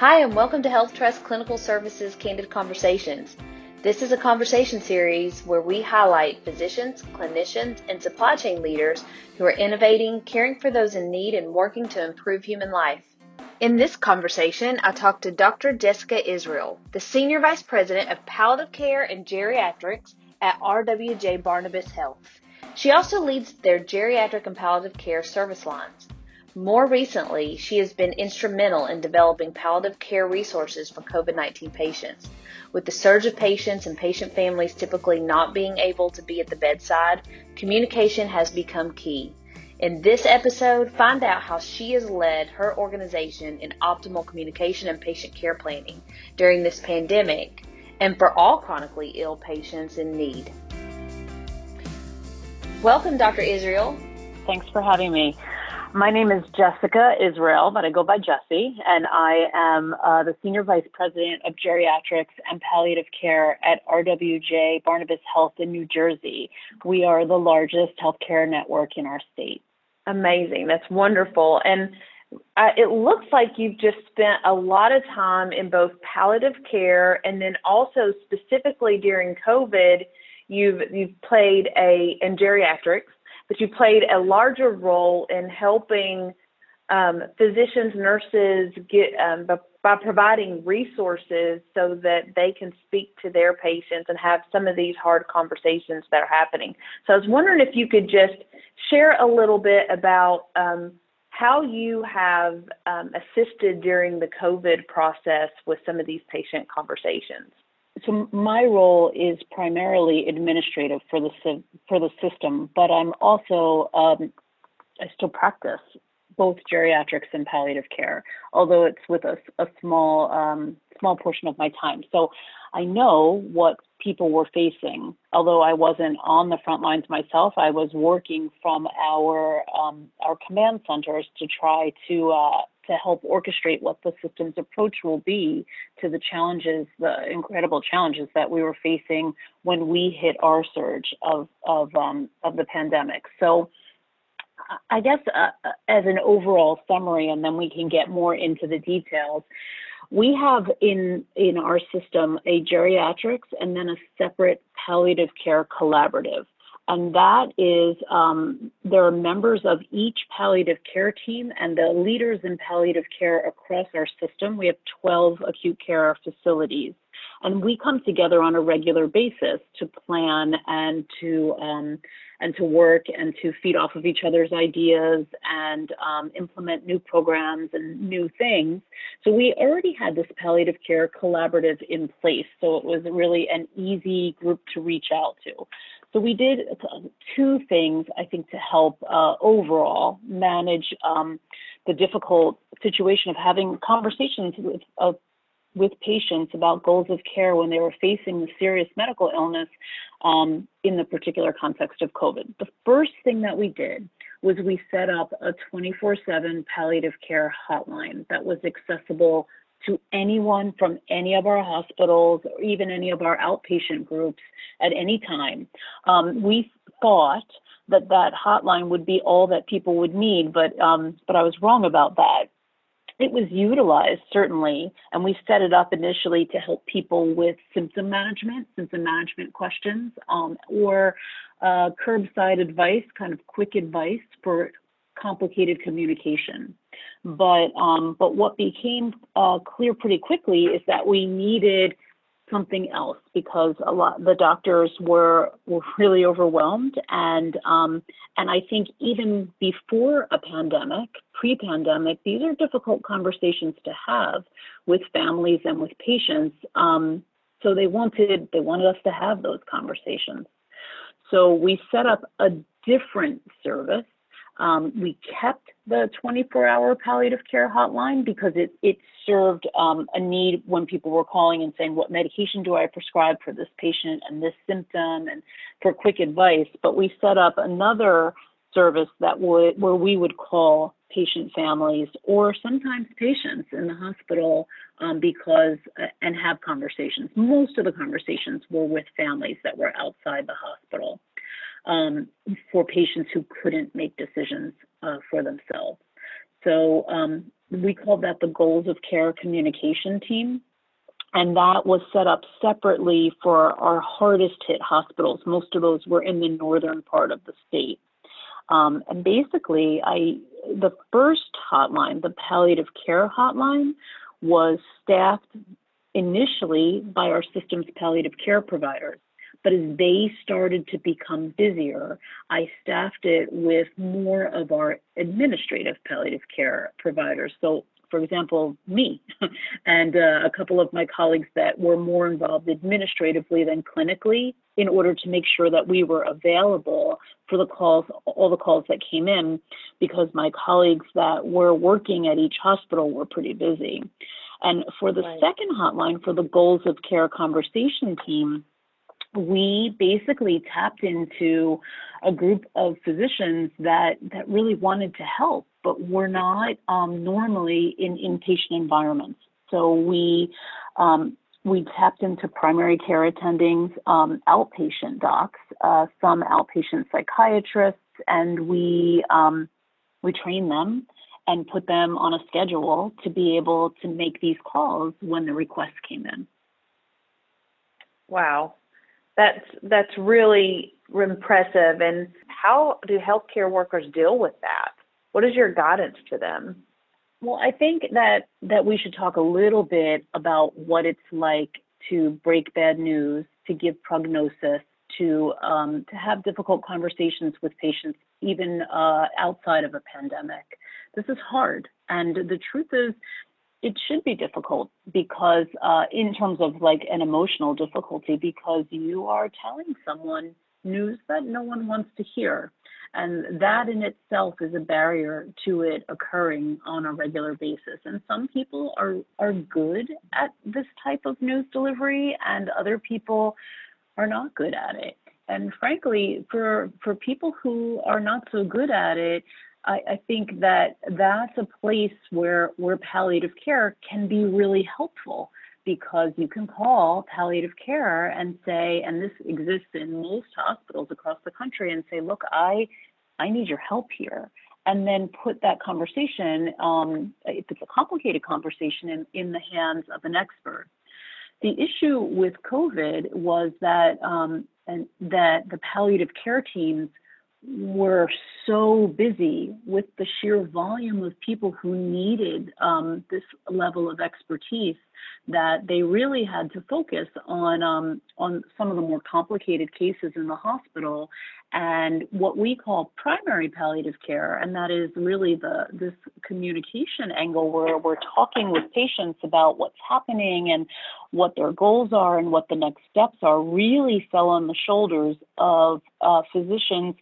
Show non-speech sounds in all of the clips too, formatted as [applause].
Hi, and welcome to Health Trust Clinical Services Candid Conversations. This is a conversation series where we highlight physicians, clinicians, and supply chain leaders who are innovating, caring for those in need, and working to improve human life. In this conversation, I talked to Dr. Jessica Israel, the Senior Vice President of Palliative Care and Geriatrics at RWJ Barnabas Health. She also leads their geriatric and palliative care service lines. More recently, she has been instrumental in developing palliative care resources for COVID 19 patients. With the surge of patients and patient families typically not being able to be at the bedside, communication has become key. In this episode, find out how she has led her organization in optimal communication and patient care planning during this pandemic and for all chronically ill patients in need. Welcome, Dr. Israel. Thanks for having me. My name is Jessica Israel, but I go by Jessie, and I am uh, the Senior Vice President of Geriatrics and Palliative Care at RWJ Barnabas Health in New Jersey. We are the largest healthcare network in our state. Amazing. That's wonderful. And uh, it looks like you've just spent a lot of time in both palliative care and then also specifically during COVID, you've you've played a in geriatrics but you played a larger role in helping um, physicians, nurses get um, by, by providing resources so that they can speak to their patients and have some of these hard conversations that are happening. So I was wondering if you could just share a little bit about um, how you have um, assisted during the COVID process with some of these patient conversations so my role is primarily administrative for the for the system, but I'm also um, I still practice both geriatrics and palliative care, although it's with a, a small um, small portion of my time. So I know what people were facing. Although I wasn't on the front lines myself, I was working from our um, our command centers to try to uh, to help orchestrate what the system's approach will be to the challenges, the incredible challenges that we were facing when we hit our surge of of um, of the pandemic. So. I guess uh, uh, as an overall summary, and then we can get more into the details. We have in in our system a geriatrics and then a separate palliative care collaborative and that is um, there are members of each palliative care team and the leaders in palliative care across our system. We have 12 acute care facilities, and we come together on a regular basis to plan and to um, and to work and to feed off of each other's ideas and um, implement new programs and new things. So we already had this palliative care collaborative in place, so it was really an easy group to reach out to. So we did two things, I think, to help uh, overall manage um, the difficult situation of having conversations with uh, with patients about goals of care when they were facing the serious medical illness um, in the particular context of COVID. The first thing that we did was we set up a 24 7 palliative care hotline that was accessible to anyone from any of our hospitals or even any of our outpatient groups at any time. Um, we thought that that hotline would be all that people would need, but um, but I was wrong about that. It was utilized certainly, and we set it up initially to help people with symptom management, symptom management questions, um, or uh, curbside advice, kind of quick advice for complicated communication. But um, but what became uh, clear pretty quickly is that we needed something else because a lot the doctors were were really overwhelmed and um, and I think even before a pandemic, pre-pandemic, these are difficult conversations to have with families and with patients. Um, so they wanted they wanted us to have those conversations. So we set up a different service um, we kept the 24-hour palliative care hotline because it, it served um, a need when people were calling and saying, what medication do I prescribe for this patient and this symptom and for quick advice. But we set up another service that would where we would call patient families or sometimes patients in the hospital um, because uh, and have conversations. Most of the conversations were with families that were outside the hospital um, for patients who couldn't make decisions uh, for themselves. So, um, we called that the goals of care communication team. And that was set up separately for our hardest hit hospitals. Most of those were in the northern part of the state. Um, and basically, I the first hotline, the palliative care hotline, was staffed initially by our system's palliative care providers. But as they started to become busier, I staffed it with more of our administrative palliative care providers. So for example, me [laughs] and uh, a couple of my colleagues that were more involved administratively than clinically in order to make sure that we were available for the calls, all the calls that came in, because my colleagues that were working at each hospital were pretty busy. And for the right. second hotline, for the goals of care conversation team, we basically tapped into a group of physicians that that really wanted to help, but were not um, normally in inpatient environments. So we um, we tapped into primary care attendings, um, outpatient docs, uh, some outpatient psychiatrists, and we um, we trained them and put them on a schedule to be able to make these calls when the requests came in. Wow, that's that's really impressive. And how do healthcare workers deal with that? What is your guidance to them? Well, I think that that we should talk a little bit about what it's like to break bad news, to give prognosis, to um, to have difficult conversations with patients, even uh, outside of a pandemic. This is hard, and the truth is, it should be difficult because uh, in terms of like an emotional difficulty because you are telling someone news that no one wants to hear. And that in itself is a barrier to it occurring on a regular basis. And some people are are good at this type of news delivery and other people are not good at it. And frankly for for people who are not so good at it I, I think that that's a place where where palliative care can be really helpful because you can call palliative care and say, and this exists in most hospitals across the country, and say, look, I I need your help here. And then put that conversation, um, if it's a complicated conversation, in, in the hands of an expert. The issue with COVID was that um, and that the palliative care teams were so busy with the sheer volume of people who needed um, this level of expertise that they really had to focus on um, on some of the more complicated cases in the hospital and what we call primary palliative care, and that is really the this communication angle where we're talking with patients about what's happening and what their goals are and what the next steps are, really fell on the shoulders of uh, physicians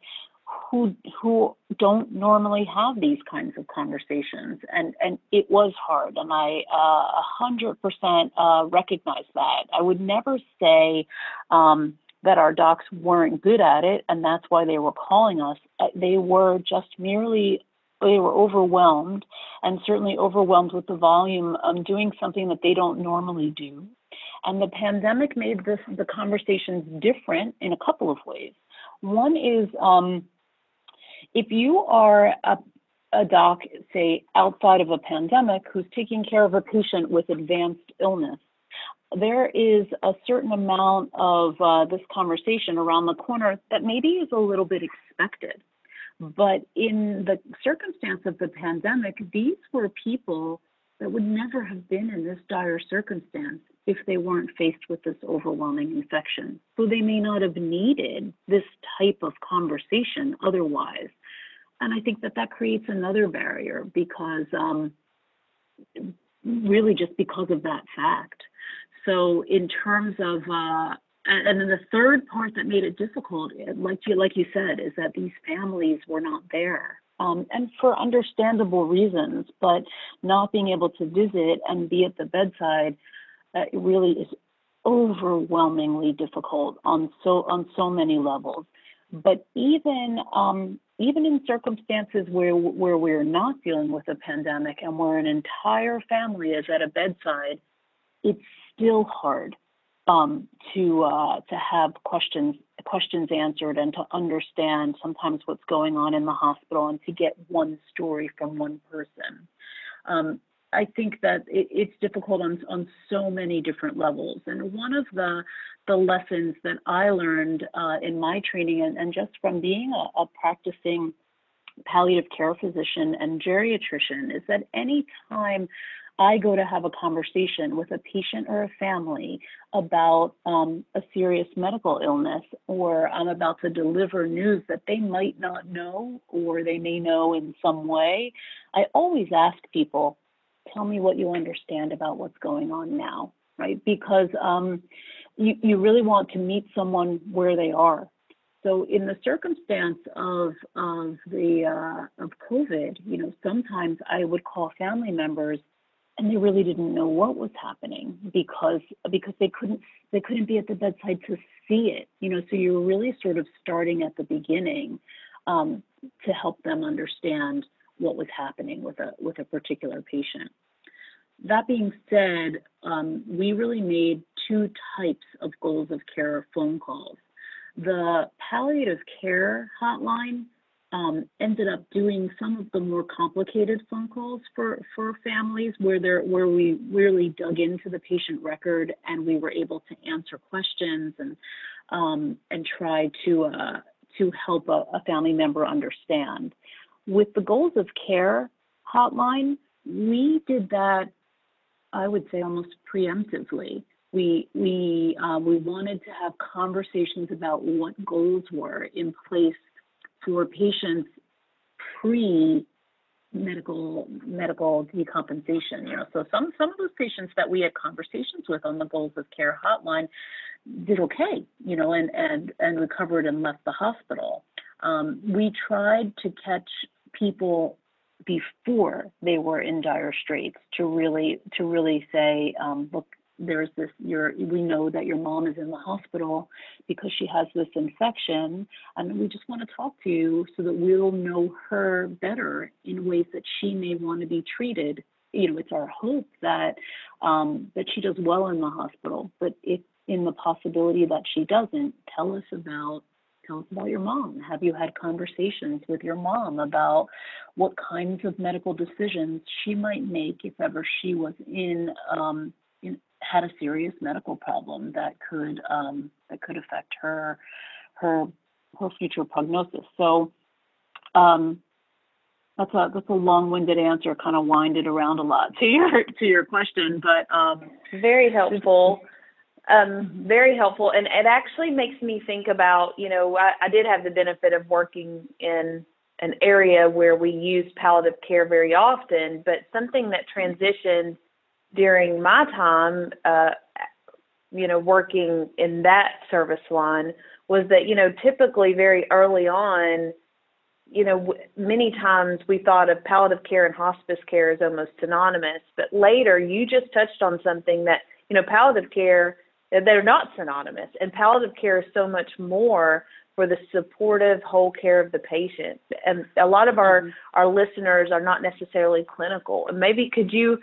who who don't normally have these kinds of conversations. And and it was hard and i uh, hundred percent uh, recognize that. I would never say um, that our docs weren't good at it and that's why they were calling us. Uh, they were just merely they were overwhelmed and certainly overwhelmed with the volume um, doing something that they don't normally do. And the pandemic made this the conversations different in a couple of ways. One is um, if you are a, a doc, say, outside of a pandemic, who's taking care of a patient with advanced illness, there is a certain amount of uh, this conversation around the corner that maybe is a little bit expected. But in the circumstance of the pandemic, these were people that would never have been in this dire circumstance if they weren't faced with this overwhelming infection. So they may not have needed this type of conversation otherwise. And I think that that creates another barrier because um, really just because of that fact. So in terms of uh, and then the third part that made it difficult, like you like you said, is that these families were not there um, and for understandable reasons, but not being able to visit and be at the bedside uh, really is overwhelmingly difficult on so on so many levels. But even um, even in circumstances where where we're not dealing with a pandemic and where an entire family is at a bedside, it's still hard um, to uh, to have questions questions answered and to understand sometimes what's going on in the hospital and to get one story from one person. Um, I think that it, it's difficult on on so many different levels. And one of the the lessons that I learned uh, in my training and, and just from being a, a practicing palliative care physician and geriatrician is that anytime I go to have a conversation with a patient or a family about um, a serious medical illness, or I'm about to deliver news that they might not know or they may know in some way, I always ask people, tell me what you understand about what's going on now, right? Because um, you, you really want to meet someone where they are. So in the circumstance of of the uh, of COVID, you know, sometimes I would call family members and they really didn't know what was happening because because they couldn't they couldn't be at the bedside to see it you know so you're really sort of starting at the beginning um, to help them understand what was happening with a with a particular patient. That being said um, we really made two types of goals of care phone calls. The palliative care hotline um, ended up doing some of the more complicated phone calls for, for families where there where we really dug into the patient record and we were able to answer questions and um, and try to uh, to help a, a family member understand. With the goals of care hotline, we did that, I would say, almost preemptively. We we uh, we wanted to have conversations about what goals were in place for patients pre medical medical decompensation you know? So some some of those patients that we had conversations with on the goals of care hotline did okay you know and and and recovered and left the hospital. Um, we tried to catch people before they were in dire straits to really to really say um, look there's this your we know that your mom is in the hospital because she has this infection and we just want to talk to you so that we'll know her better in ways that she may want to be treated. You know it's our hope that um, that she does well in the hospital but if in the possibility that she doesn't tell us about tell us about your mom. Have you had conversations with your mom about what kinds of medical decisions she might make if ever she was in um, had a serious medical problem that could um, that could affect her her her future prognosis. So um, that's a that's a long-winded answer, kind of winded around a lot to your to your question, but um, very helpful. Um, very helpful, and it actually makes me think about you know I, I did have the benefit of working in an area where we use palliative care very often, but something that transitioned during my time, uh, you know, working in that service line was that, you know, typically very early on, you know, many times we thought of palliative care and hospice care as almost synonymous, but later you just touched on something that, you know, palliative care, they're not synonymous. And palliative care is so much more for the supportive whole care of the patient. And a lot of our, mm-hmm. our listeners are not necessarily clinical. And maybe could you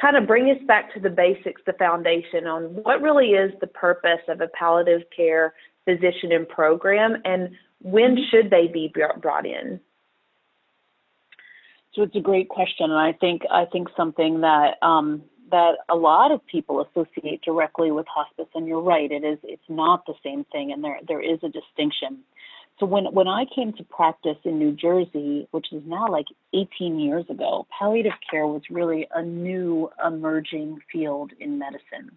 kind of bring us back to the basics, the foundation on what really is the purpose of a palliative care physician and program and when mm-hmm. should they be brought in? So it's a great question, and I think I think something that um, that a lot of people associate directly with hospice. And you're right, it is it's not the same thing, and there there is a distinction. So when when I came to practice in New Jersey, which is now like 18 years ago, palliative care was really a new emerging field in medicine.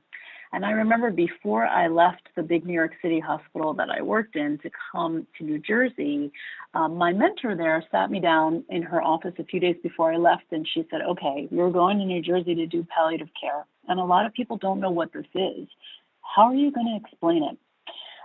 And I remember before I left the big New York City hospital that I worked in to come to New Jersey, um, my mentor there sat me down in her office a few days before I left, and she said, "Okay, you're going to New Jersey to do palliative care, and a lot of people don't know what this is. How are you going to explain it?"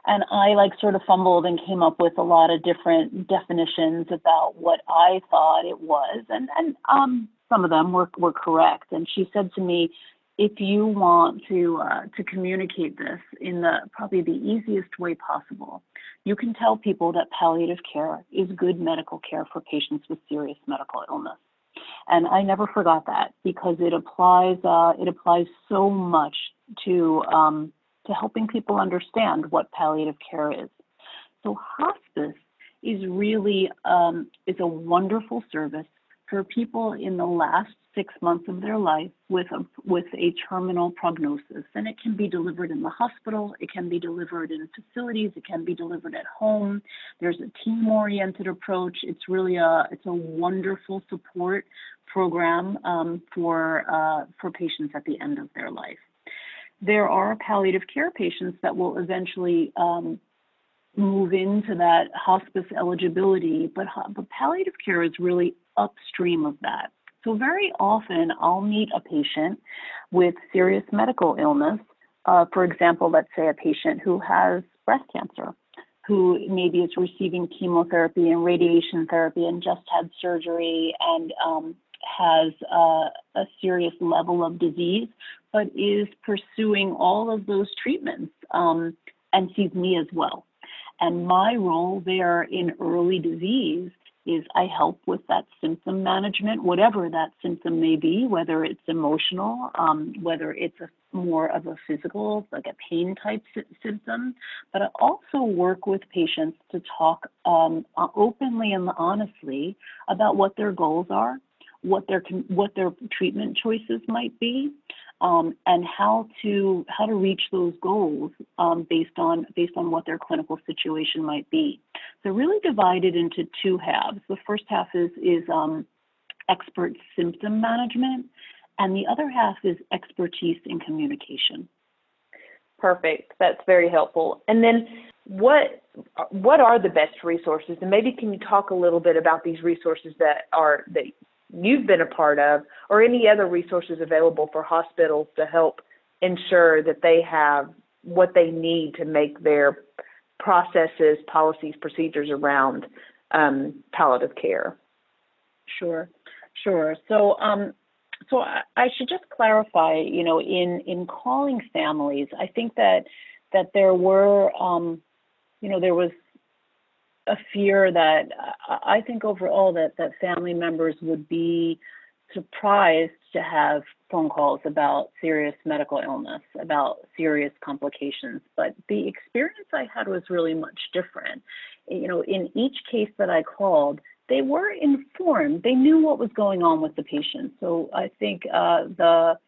And I like sort of fumbled and came up with a lot of different definitions about what I thought it was, and and um, some of them were were correct. And she said to me, if you want to uh, to communicate this in the probably the easiest way possible, you can tell people that palliative care is good medical care for patients with serious medical illness. And I never forgot that because it applies uh, it applies so much to um, to helping people understand what palliative care is. So hospice is really um, is a wonderful service for people in the last six months of their life with a, with a terminal prognosis. And it can be delivered in the hospital, it can be delivered in facilities, it can be delivered at home. There's a team-oriented approach. It's really a it's a wonderful support program um, for uh, for patients at the end of their life. There are palliative care patients that will eventually um, move into that hospice eligibility, but, but palliative care is really upstream of that. So, very often I'll meet a patient with serious medical illness. Uh, for example, let's say a patient who has breast cancer, who maybe is receiving chemotherapy and radiation therapy and just had surgery and um, has uh, a serious level of disease, but is pursuing all of those treatments um, and sees me as well. And my role there in early disease is I help with that symptom management, whatever that symptom may be, whether it's emotional, um, whether it's a more of a physical, like a pain type sy- symptom. But I also work with patients to talk um, openly and honestly about what their goals are, what their what their treatment choices might be, um, and how to how to reach those goals um, based on based on what their clinical situation might be. So really divided into two halves. The first half is is um, expert symptom management, and the other half is expertise in communication. Perfect. That's very helpful. And then what what are the best resources? And maybe can you talk a little bit about these resources that are that you've been a part of, or any other resources available for hospitals to help ensure that they have what they need to make their processes, policies, procedures around um, palliative care. Sure, sure. So, um, so I, I, should just clarify. You know, in in calling families, I think that that there were, um, you know, there was a fear that I think overall that that family members would be surprised to have phone calls about serious medical illness, about serious complications. But the experience I had was really much different. You know, in each case that I called, they were informed. They knew what was going on with the patient. So I think uh, the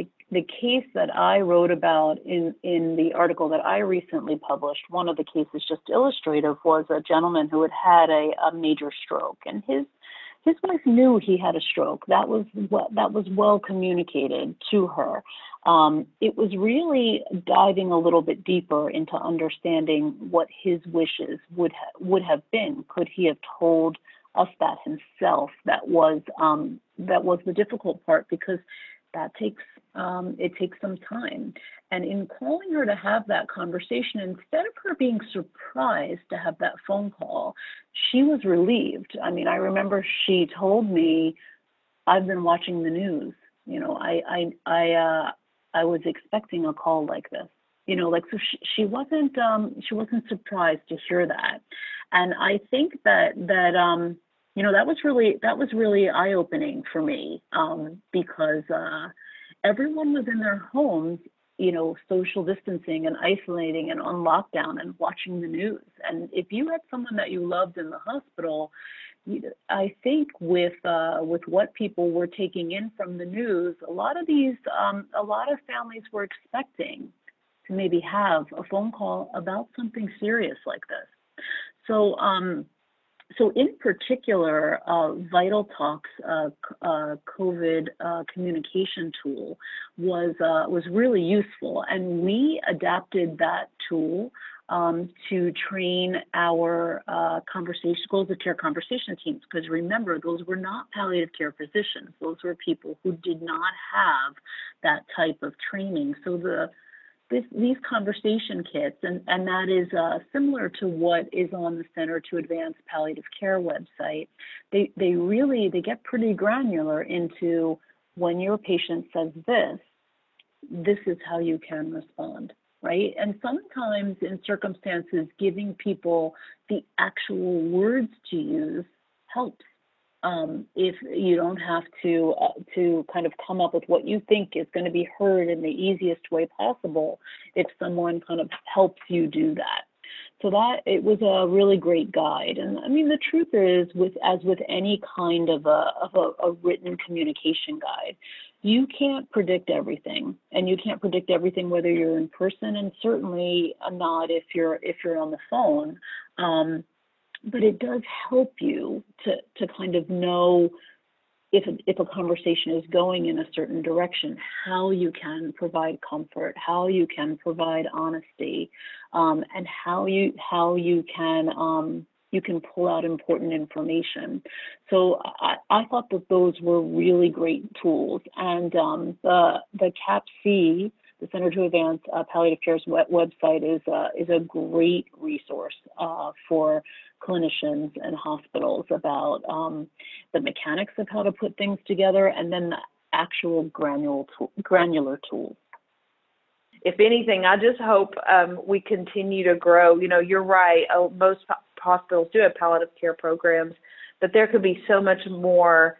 the, the case that I wrote about in, in the article that I recently published, one of the cases just illustrative was a gentleman who had had a, a major stroke, and his his wife knew he had a stroke. That was what that was well communicated to her. Um, it was really diving a little bit deeper into understanding what his wishes would ha- would have been. Could he have told us that himself? That was um, that was the difficult part because that takes um, it takes some time. And in calling her to have that conversation, instead of her being surprised to have that phone call, she was relieved. I mean, I remember she told me, "I've been watching the news. You know, I I I uh, I was expecting a call like this. You know, like so she, she wasn't um, she wasn't surprised to hear that. And I think that that um, you know that was really that was really eye opening for me um, because uh, everyone was in their homes you know social distancing and isolating and on lockdown and watching the news and if you had someone that you loved in the hospital I think with uh, with what people were taking in from the news, a lot of these, um, a lot of families were expecting to maybe have a phone call about something serious like this. So, um, so in particular, uh, VitalTalk's uh, uh, COVID uh, communication tool was uh, was really useful, and we adapted that tool um, to train our uh, conversation goals of care conversation teams. Because remember, those were not palliative care physicians; those were people who did not have that type of training. So the this, these conversation kits, and, and that is uh, similar to what is on the Center to Advance Palliative Care website. They, they really, they get pretty granular into when your patient says this, this is how you can respond, right? And sometimes in circumstances, giving people the actual words to use helps um, if you don't have to uh, to kind of come up with what you think is going to be heard in the easiest way possible if someone kind of helps you do that so that it was a really great guide. And I mean, the truth is, with as with any kind of a of a, a written communication guide, you can't predict everything, and you can't predict everything whether you're in person, and certainly not if you're if you're on the phone. Um, but it does help you to to kind of know if a, if a conversation is going in a certain direction, how you can provide comfort, how you can provide honesty, um, and how you how you can um, you can pull out important information. So I, I, thought that those were really great tools, and um, the the CAPC, the Center to Advance uh, Palliative Care's website is uh, is a great resource uh, for clinicians and hospitals about um, the mechanics of how to put things together and then the actual granular, tool, granular tools. If anything, I just hope um, we continue to grow. You know, you're right. Uh, most hospitals do have palliative care programs, but there could be so much more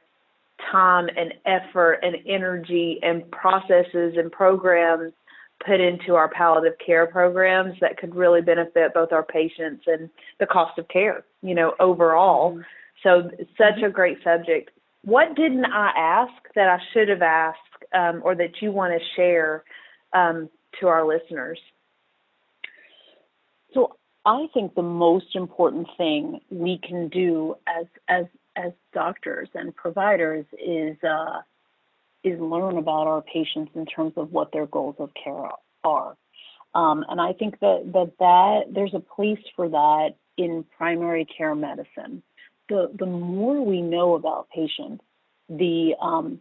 time and effort and energy and processes and programs put into our palliative care programs that could really benefit both our patients and the cost of care, you know, overall. Mm-hmm. So, such mm-hmm. a great subject. What didn't I ask that I should have asked um, or that you want to share um, to our listeners? So, I think the most important thing we can do as as as doctors and providers is uh, is learn about our patients in terms of what their goals of care are. Um, and I think that, that that there's a place for that in primary care medicine. The the more we know about patients, the um,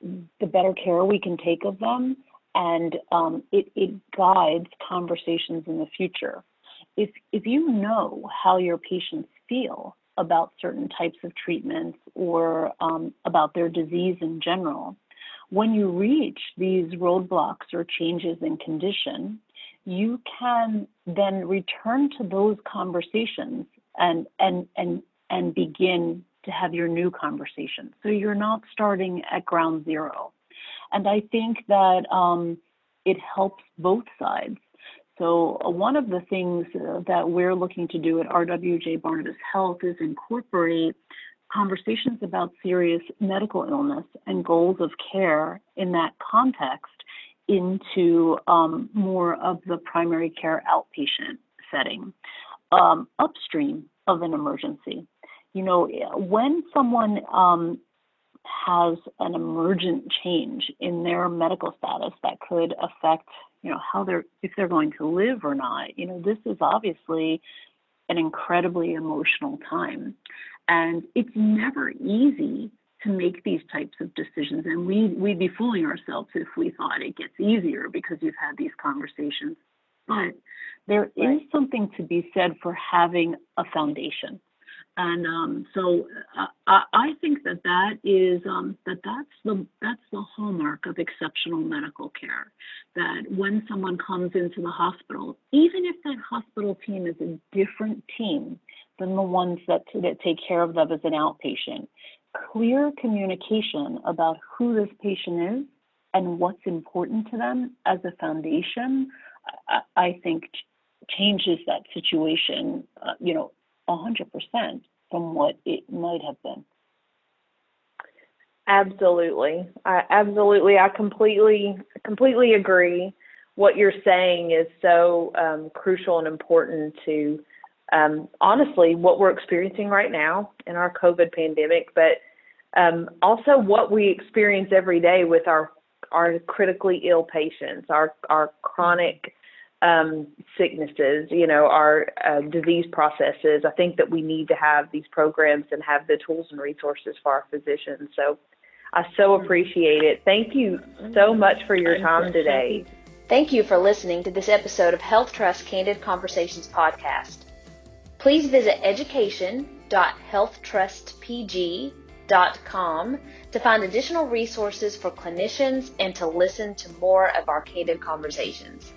the better care we can take of them, and um, it, it guides conversations in the future. If if you know how your patients feel, about certain types of treatments or um, about their disease in general. When you reach these roadblocks or changes in condition, you can then return to those conversations and and and and begin to have your new conversation. So you're not starting at ground zero. And I think that um, it helps both sides so uh, one of the things uh, that we're looking to do at RWJ Barnabas Health is incorporate conversations about serious medical illness and goals of care in that context into um, more of the primary care outpatient setting, um, upstream of an emergency. You know, when someone um, has an emergent change in their medical status that could affect you know how they're if they're going to live or not. You know this is obviously an incredibly emotional time. And it's never easy to make these types of decisions. And we we'd be fooling ourselves if we thought it gets easier because you've had these conversations. But there right. is something to be said for having a foundation and um, so uh, I, I, think that that is um, that that's the that's the hallmark of exceptional medical care. That when someone comes into the hospital, even if that hospital team is a different team than the ones that that take care of them as an outpatient, clear communication about who this patient is and what's important to them as a foundation, I, I think changes that situation. Uh, you know, 100% from what it might have been. Absolutely. I absolutely I completely completely agree. What you're saying is so um, crucial and important to um, honestly what we're experiencing right now in our COVID pandemic, but um, also what we experience every day with our our critically ill patients, our our chronic um, sicknesses, you know, our uh, disease processes. I think that we need to have these programs and have the tools and resources for our physicians. So I so appreciate it. Thank you so much for your time today. Thank you for listening to this episode of Health Trust Candid Conversations podcast. Please visit education.healthtrustpg.com to find additional resources for clinicians and to listen to more of our candid conversations.